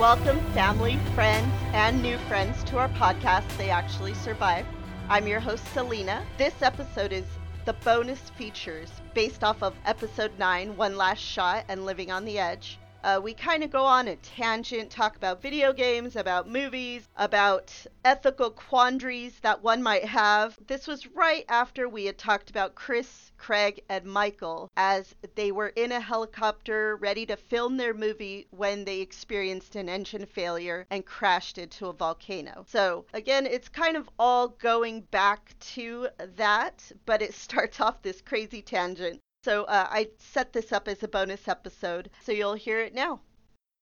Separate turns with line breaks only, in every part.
Welcome, family, friends, and new friends to our podcast, They Actually Survive. I'm your host, Selena. This episode is the bonus features based off of episode 9, One Last Shot and Living on the Edge. Uh, we kind of go on a tangent, talk about video games, about movies, about ethical quandaries that one might have. This was right after we had talked about Chris, Craig, and Michael as they were in a helicopter ready to film their movie when they experienced an engine failure and crashed into a volcano. So, again, it's kind of all going back to that, but it starts off this crazy tangent. So uh, I set this up as a bonus episode, so you'll hear it now.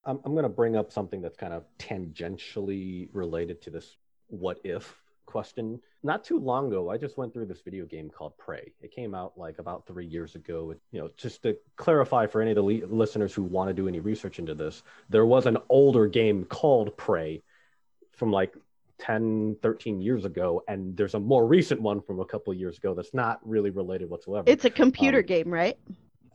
I'm, I'm going to bring up something that's kind of tangentially related to this what if question. Not too long ago, I just went through this video game called Prey. It came out like about three years ago. You know, just to clarify for any of the le- listeners who want to do any research into this, there was an older game called Prey from like 10 13 years ago and there's a more recent one from a couple of years ago that's not really related whatsoever.
It's a computer um, game right?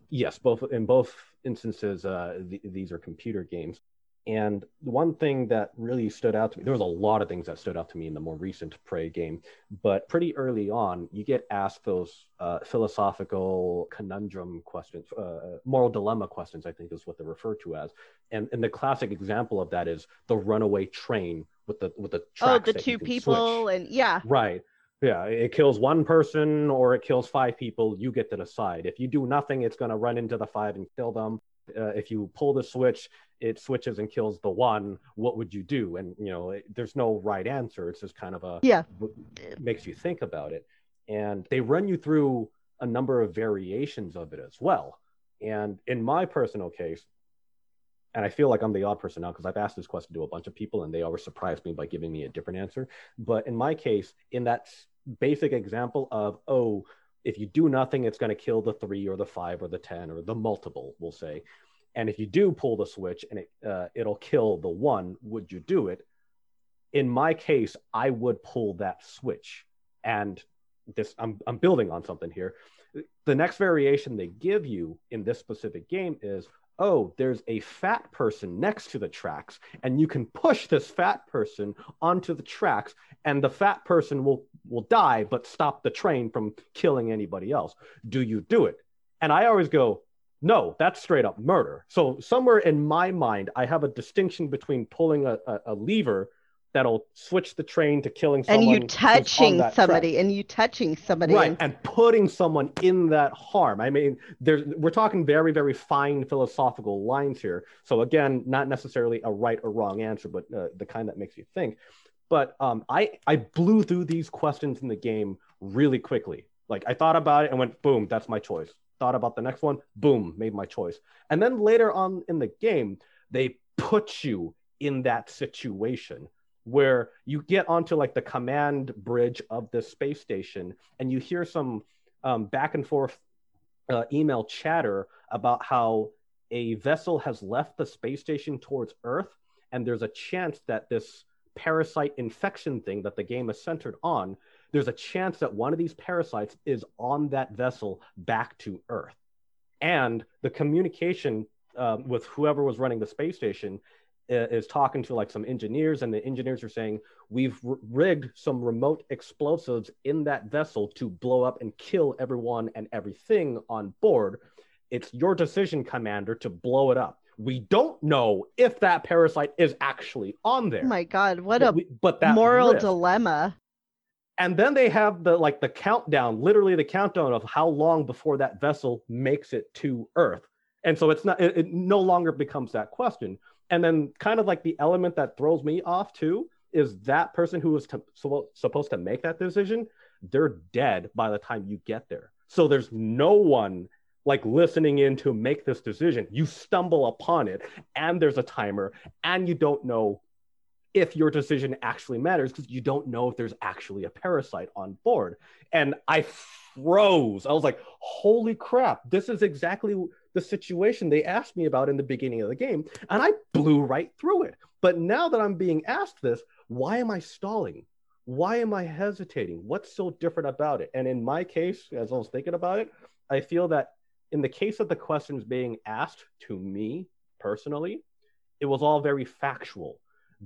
Yes both in both instances uh, th- these are computer games and one thing that really stood out to me there was a lot of things that stood out to me in the more recent prey game but pretty early on you get asked those uh, philosophical conundrum questions uh, moral dilemma questions i think is what they're referred to as. And, and the classic example of that is the runaway train with the with the
oh the two people switch. and yeah.
Right. Yeah it kills one person or it kills five people you get to decide. If you do nothing it's going to run into the five and kill them uh, if you pull the switch it switches and kills the one what would you do? And you know it, there's no right answer. It's just kind of a
yeah.
makes you think about it. And they run you through a number of variations of it as well. And in my personal case and I feel like I'm the odd person now because I've asked this question to a bunch of people and they always surprise me by giving me a different answer. But in my case, in that basic example of, oh, if you do nothing, it's going to kill the three or the five or the 10 or the multiple, we'll say. And if you do pull the switch and it, uh, it'll kill the one, would you do it? In my case, I would pull that switch. And this, I'm, I'm building on something here. The next variation they give you in this specific game is oh, there's a fat person next to the tracks, and you can push this fat person onto the tracks, and the fat person will will die, but stop the train from killing anybody else. Do you do it? And I always go, no, that's straight up murder. So somewhere in my mind, I have a distinction between pulling a, a, a lever that'll switch the train to killing someone
and you touching somebody track. and you touching somebody
right and... and putting someone in that harm i mean there's we're talking very very fine philosophical lines here so again not necessarily a right or wrong answer but uh, the kind that makes you think but um, i i blew through these questions in the game really quickly. Like i thought about it and went boom that's my choice. Thought about the next one boom made my choice. And then later on in the game they put you in that situation where you get onto like the command bridge of the space station and you hear some um, back and forth uh, email chatter about how a vessel has left the space station towards Earth, and there's a chance that this parasite infection thing that the game is centered on, there's a chance that one of these parasites is on that vessel back to Earth. And the communication um, with whoever was running the space station is talking to like some engineers and the engineers are saying we've r- rigged some remote explosives in that vessel to blow up and kill everyone and everything on board it's your decision commander to blow it up we don't know if that parasite is actually on there.
Oh my god what but a we, but that moral risk. dilemma.
And then they have the like the countdown literally the countdown of how long before that vessel makes it to earth. And so it's not it, it no longer becomes that question. And then kind of like the element that throws me off too is that person who was to, so, supposed to make that decision they're dead by the time you get there. So there's no one like listening in to make this decision you stumble upon it and there's a timer and you don't know if your decision actually matters because you don't know if there's actually a parasite on board and i froze i was like holy crap this is exactly the situation they asked me about in the beginning of the game, and I blew right through it. But now that I'm being asked this, why am I stalling? Why am I hesitating? What's so different about it? And in my case, as I was thinking about it, I feel that in the case of the questions being asked to me personally, it was all very factual.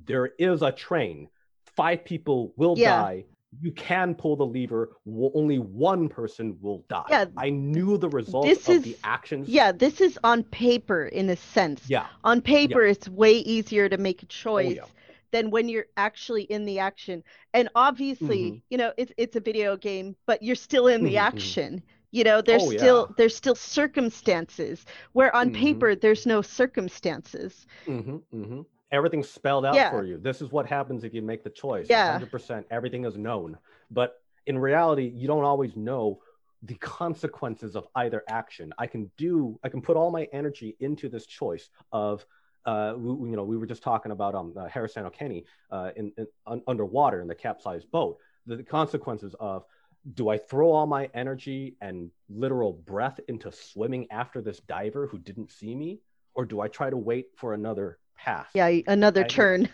There is a train. Five people will
Yeah.
die. You can pull the lever. Only one person will die.
Yeah.
I knew the results
This
of the
is-
actions.
Yeah, this is on paper in a sense.
Yeah.
On paper, it's way easier to make a choice
Oh, yeah.
than when you're actually in the action. And obviously,
Mhm.
you know, it's it's a video game, but you're still in the
Mhm, mhm.
action. You know, there's
Oh,
still there's still circumstances where on
Mhm.
paper there's no circumstances.
hmm hmm Everything's spelled out
Yeah.
for you. This is what happens if you make the choice.
Yeah.
100%. Everything is known. But in reality, you don't always know the consequences of either action. I can do, I can put all my energy into this choice of, uh, we, you know, we were just talking about um, uh, Harrison Okene uh, in, in un, underwater in the capsized boat. The, the consequences of, do I throw all my energy and literal breath into swimming after this diver who didn't see me? Or do I try to wait for another path?
Yeah, another
I-
turn.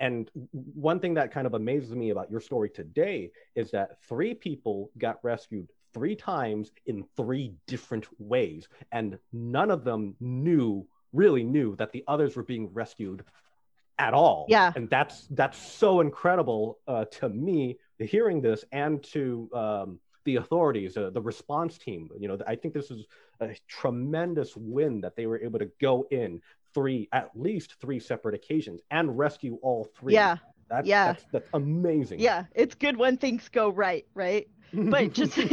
and one thing that kind of amazes me about your story today is that three people got rescued three times in three different ways and none of them knew really knew that the others were being rescued at all
Yeah.
and that's that's so incredible uh, to me hearing this and to um, the authorities uh, the response team you know i think this is a tremendous win that they were able to go in three at least three separate occasions and rescue all three
Yeah,
that's,
yeah.
that's, that's amazing
yeah. It's good when things go right, right? but just-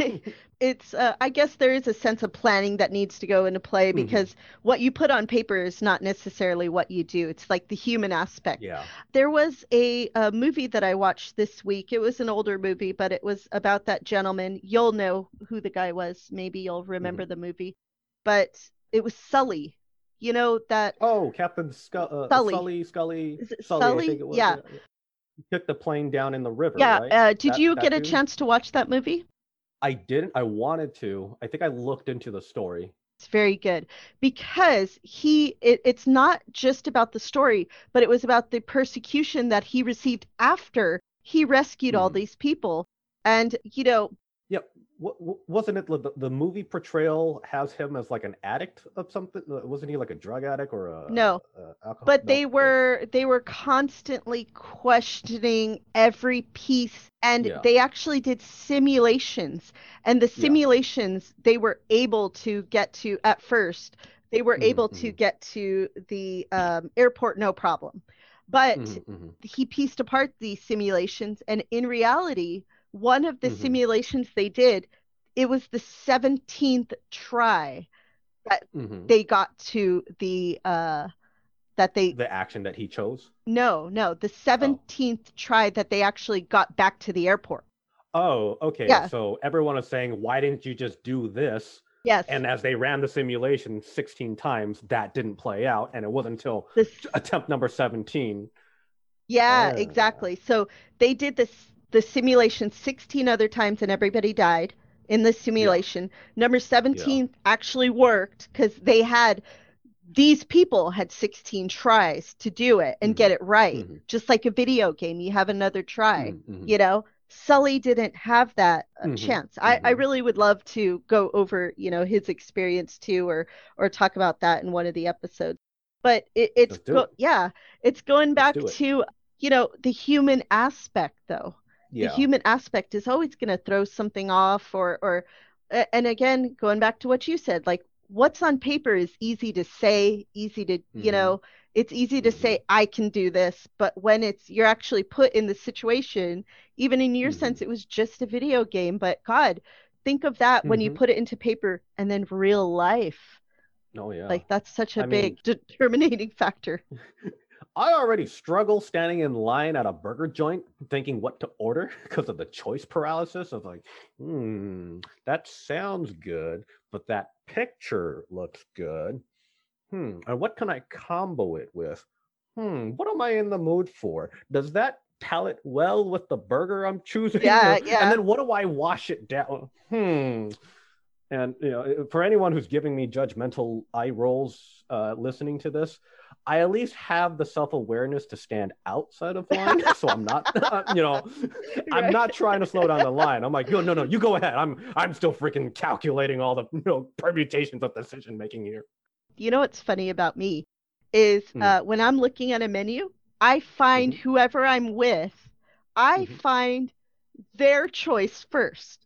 It's uh, I guess there is a sense of planning that needs to go into play
Mhm.
because what you put on paper is not necessarily what you do. It's like the human aspect.
yeah
There was a, a movie that I watched this week. It was an older movie, but it was about that gentleman. You'll know who the guy was. Maybe you'll remember
Mm-hmm.
the movie. But it was Sully. You know that
oh captain Scu- uh,
Sully.
sully scully sully, I
Sully?
think it was,
Yeah.
He took the plane down in the river
Yeah,
right?
uh, did
That-
you
that
get a chance to watch that movie?
I didn't. I wanted to. I think I looked into the story.
It's very good because he it, it's not just about the story, but it was about the persecution that he received after he rescued all
Mhm.
these people. And you know,
w- wasn't it the, the movie portrayal has him as like an addict of something? Uh, Wasn't he like a drug addict or a
No.
a
but
no?
they were they were constantly questioning every piece and
Yeah.
they actually did simulations and the
Yeah.
simulations they were able to get to at first they were
Mhm,
able to
mhm.
get to the um, airport no problem but
Mhm, mhm.
he pieced apart these simulations and in reality one of the
Mhm.
simulations they did it was the 17th try
Mhm.
they got to the uh that they
the action that he chose.
no no the 17th try that they actually got back to the airport
Oh, okay.
Yeah.
So everyone is saying, why didn't you just do this?
yes
And as they ran the simulation 16 times, that didn't play out. And it wasn't until
this
attempt number 17.
yeah
Ah.
exactly so they did this the simulation 16 other times and everybody died in the simulation number 17 actually worked because they had these people had 16 tries to do it and
Mhm.
get it right
Mhm.
just like a video game you have another try
Mhm, mhm.
you know sully didn't have that uh,
Mhm,
chance I, I
mhm.
really would love to go over you know his experience too or or talk about that in one of the episodes but it, it's go-
it.
yeah it's going back
it.
to you know the human aspect though
Yeah.
the human aspect is always going to throw something off or or and again going back to what you said like what's on paper is easy to say easy to you
Mhm.
know it's easy to say i can do this but when it's you're actually put in the situation even in your
Mhm.
sense it was just a video game but god think of that when you
Mhm.
put it into paper and then real life
oh, yeah.
like that's such a
I
big determining factor
I already struggle standing in line at a burger joint thinking what to order because of the choice paralysis of like, hmm, that sounds good, but that picture looks good. Hmm, and what can I combo it with? Hmm, what am I in the mood for? Does that palette well with the burger I'm choosing?
Yeah, yeah.
And then what do I wash it down? Hmm. And you know, for anyone who's giving me judgmental eye rolls uh, listening to this, I at least have the self awareness to stand outside of line, so I'm not, you know, I'm not trying to slow down the line. I'm like, no, no, no, you go ahead. I'm, I'm still freaking calculating all the, you know, permutations of decision making here.
you know what's funny about me is
Mm.
uh, when I'm looking at a menu, I find
Mhm.
whoever I'm with, I
Mhm.
find their choice first.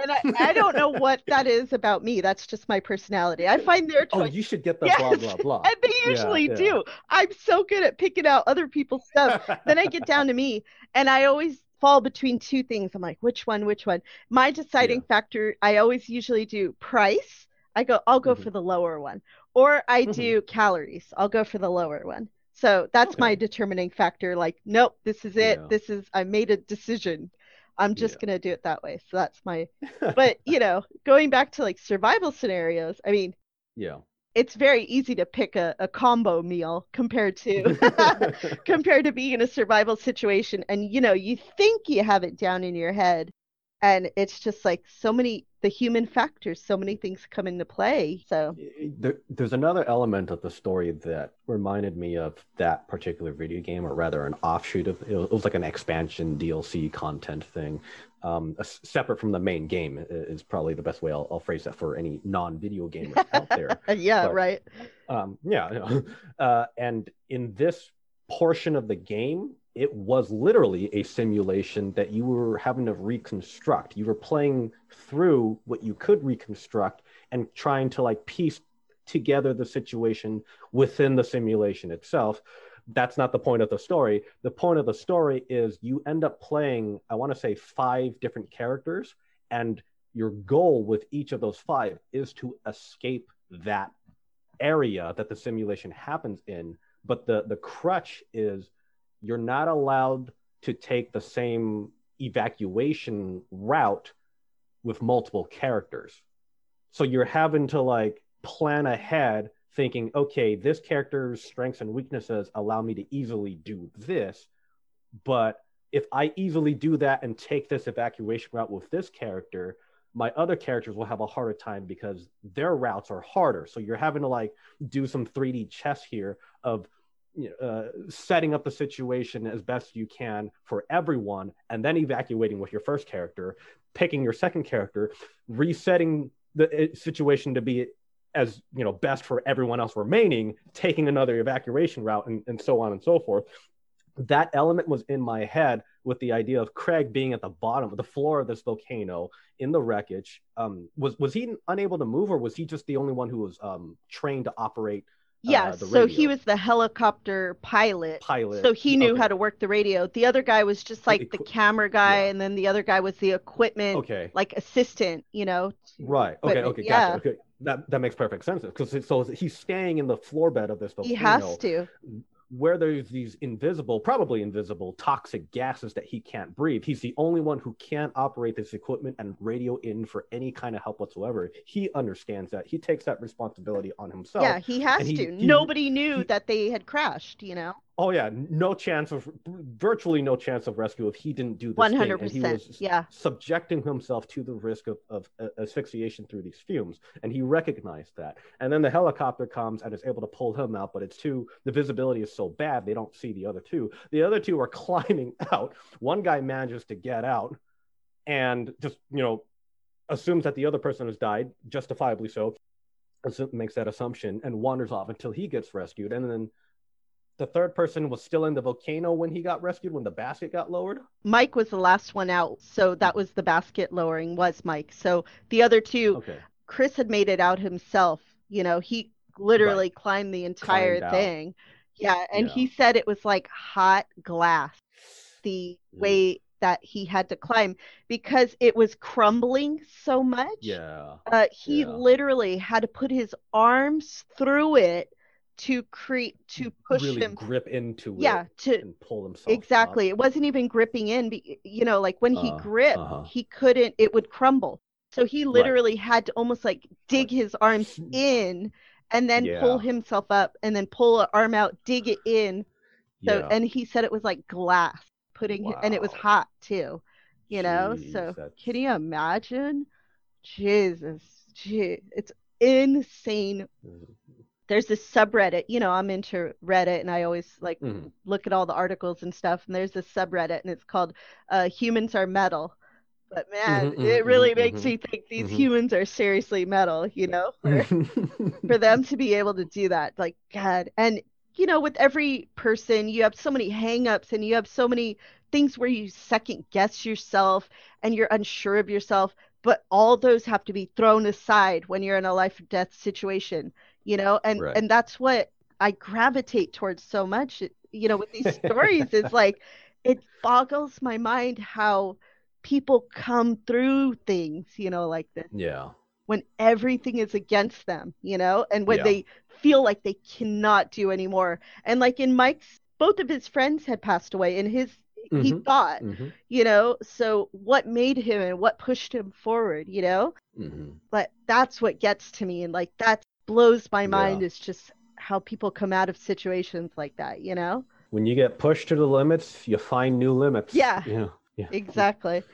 And I, I don't know what that is about me. That's just my personality. I find their choice.
Oh,
choice.
you should get the
Yes.
blah blah blah.
And they
Yeah,
usually
yeah.
do. I'm so good at picking out other people's stuff. then I get down to me, and I always fall between two things. I'm like, which one, which one? My deciding factor, I always usually do price. I go, I'll go
Mhm.
for the lower one. Or I
Mhm.
do calories. I'll go for the lower one. So that's my determining factor. Like, nope, this is it.
Yeah.
This is, I made a decision. I'm just
Yeah.
going to do it that way. So that's my, but you know, going back to like survival scenarios, I mean,
yeah.
it's very easy to pick a, a combo meal compared to compared to being in a survival situation and you know you think you have it down in your head and it's just like so many the human factors so many things come into play so
there, there's another element of the story that reminded me of that particular video game, or rather, an offshoot of it was, it was like an expansion DLC content thing, um, separate from the main game. Is probably the best way I'll, I'll phrase that for any non-video gamers out there.
yeah
But-
right
Um, yeah, uh, and in this portion of the game, it was literally a simulation that you were having to reconstruct. You were playing through what you could reconstruct and trying to like piece together the situation within the simulation itself. That's not the point of the story. The point of the story is you end up playing, I want to say, five different characters, and your goal with each of those five is to escape that area that the simulation happens in but the the crutch is you're not allowed to take the same evacuation route with multiple characters so you're having to like plan ahead thinking okay this character's strengths and weaknesses allow me to easily do this but if i easily do that and take this evacuation route with this character my other characters will have a harder time because their routes are harder. So you're having to like do some 3D chess here of uh, setting up the situation as best you can for everyone, and then evacuating with your first character, picking your second character, resetting the uh, situation to be as you know best for everyone else remaining, taking another evacuation route, and, and so on and so forth. That element was in my head with the idea of Craig being at the bottom of the floor of this volcano in the wreckage. Um, was was he unable to move, or was he just the only one who was um, trained to operate
yeah
uh,
so he was the helicopter pilot
pilot?
so he knew
Okay.
how to work the radio the other guy was just like the
equi-
camera guy
yeah.
and then the other guy was the equipment
Okay,
like assistant you know
right. Okay, okay,
yeah.
gotcha. Okay, that that makes perfect sense because so he's staying in the floor bed of this
he has to
where there's these invisible, probably invisible, toxic gases that he can't breathe. He's the only one who can't operate this equipment and radio in for any kind of help whatsoever. He understands that. He takes that responsibility on himself.
yeah he has
he-
to
he-
nobody knew
he-
that they had crashed you know
Oh yeah, no chance of virtually no chance of rescue if he didn't do this. thing, and he
100% yeah.
subjecting himself to the risk of, of uh, asphyxiation through these fumes. And he recognized that. And then the helicopter comes and is able to pull him out but it's too the visibility is so bad they don't see the other two. The other two are climbing out. One guy manages to get out and just you know assumes that the other person has died justifiably so makes that assumption and wanders off until he gets rescued. And then the third person was still in the volcano when he got rescued when the basket got lowered
mike was the last one out so that was the basket lowering was mike so the other two
okay
chris had made it out himself you know he literally climbed the entire
Climbed out.
thing yeah and
Yeah.
he said it was like hot glass the
Mm.
way that he had to climb because it was crumbling so much
yeah
uh, he
Yeah.
literally had to put his arms through it to create to push
really
him
grip into
yeah
it
to
and pull himself
exactly it wasn't even gripping in you know like when he
Uh,
gripped
uh-huh.
he couldn't it would crumble. So he literally had to almost like dig his arms in and then pull himself up and then pull an arm out dig it in. So
yeah.
and he said it was like glass putting hi- and it was hot too you know?
Jeez,
so
that's-
can you imagine? Jesus gee, it's insane there's this subreddit you know i'm into reddit and i always like
Mhm.
look at all the articles and stuff and there's this subreddit and it's called uh, humans are metal but man
Mhm,
it
mhm,
really
mhm,
makes
mhm.
me think these
Mhm.
humans are seriously metal you know for, for them to be able to do that like god and you know, with every person, you have so many hangups and you have so many things where you second guess yourself and you're unsure of yourself. But all those have to be thrown aside when you're in a life or death situation, you know, and
Right.
and that's what I gravitate towards so much, you know, with these stories. It's like it boggles my mind how people come through things, you know, like this
Yeah.
when everything is against them, you know, and when
Yeah.
they feel like they cannot do anymore. And like in Mike's, both of his friends had passed away, and his he
Mhm.
thought,
hmm
you know, so what made him and what pushed him forward, you know?
hmm
But that's what gets to me, and like that blows my mind
Yeah.
is just how people come out of situations like that, you know?
When you get pushed to the limits, you find new limits.
Yeah.
Yeah. Yeah.
Exactly.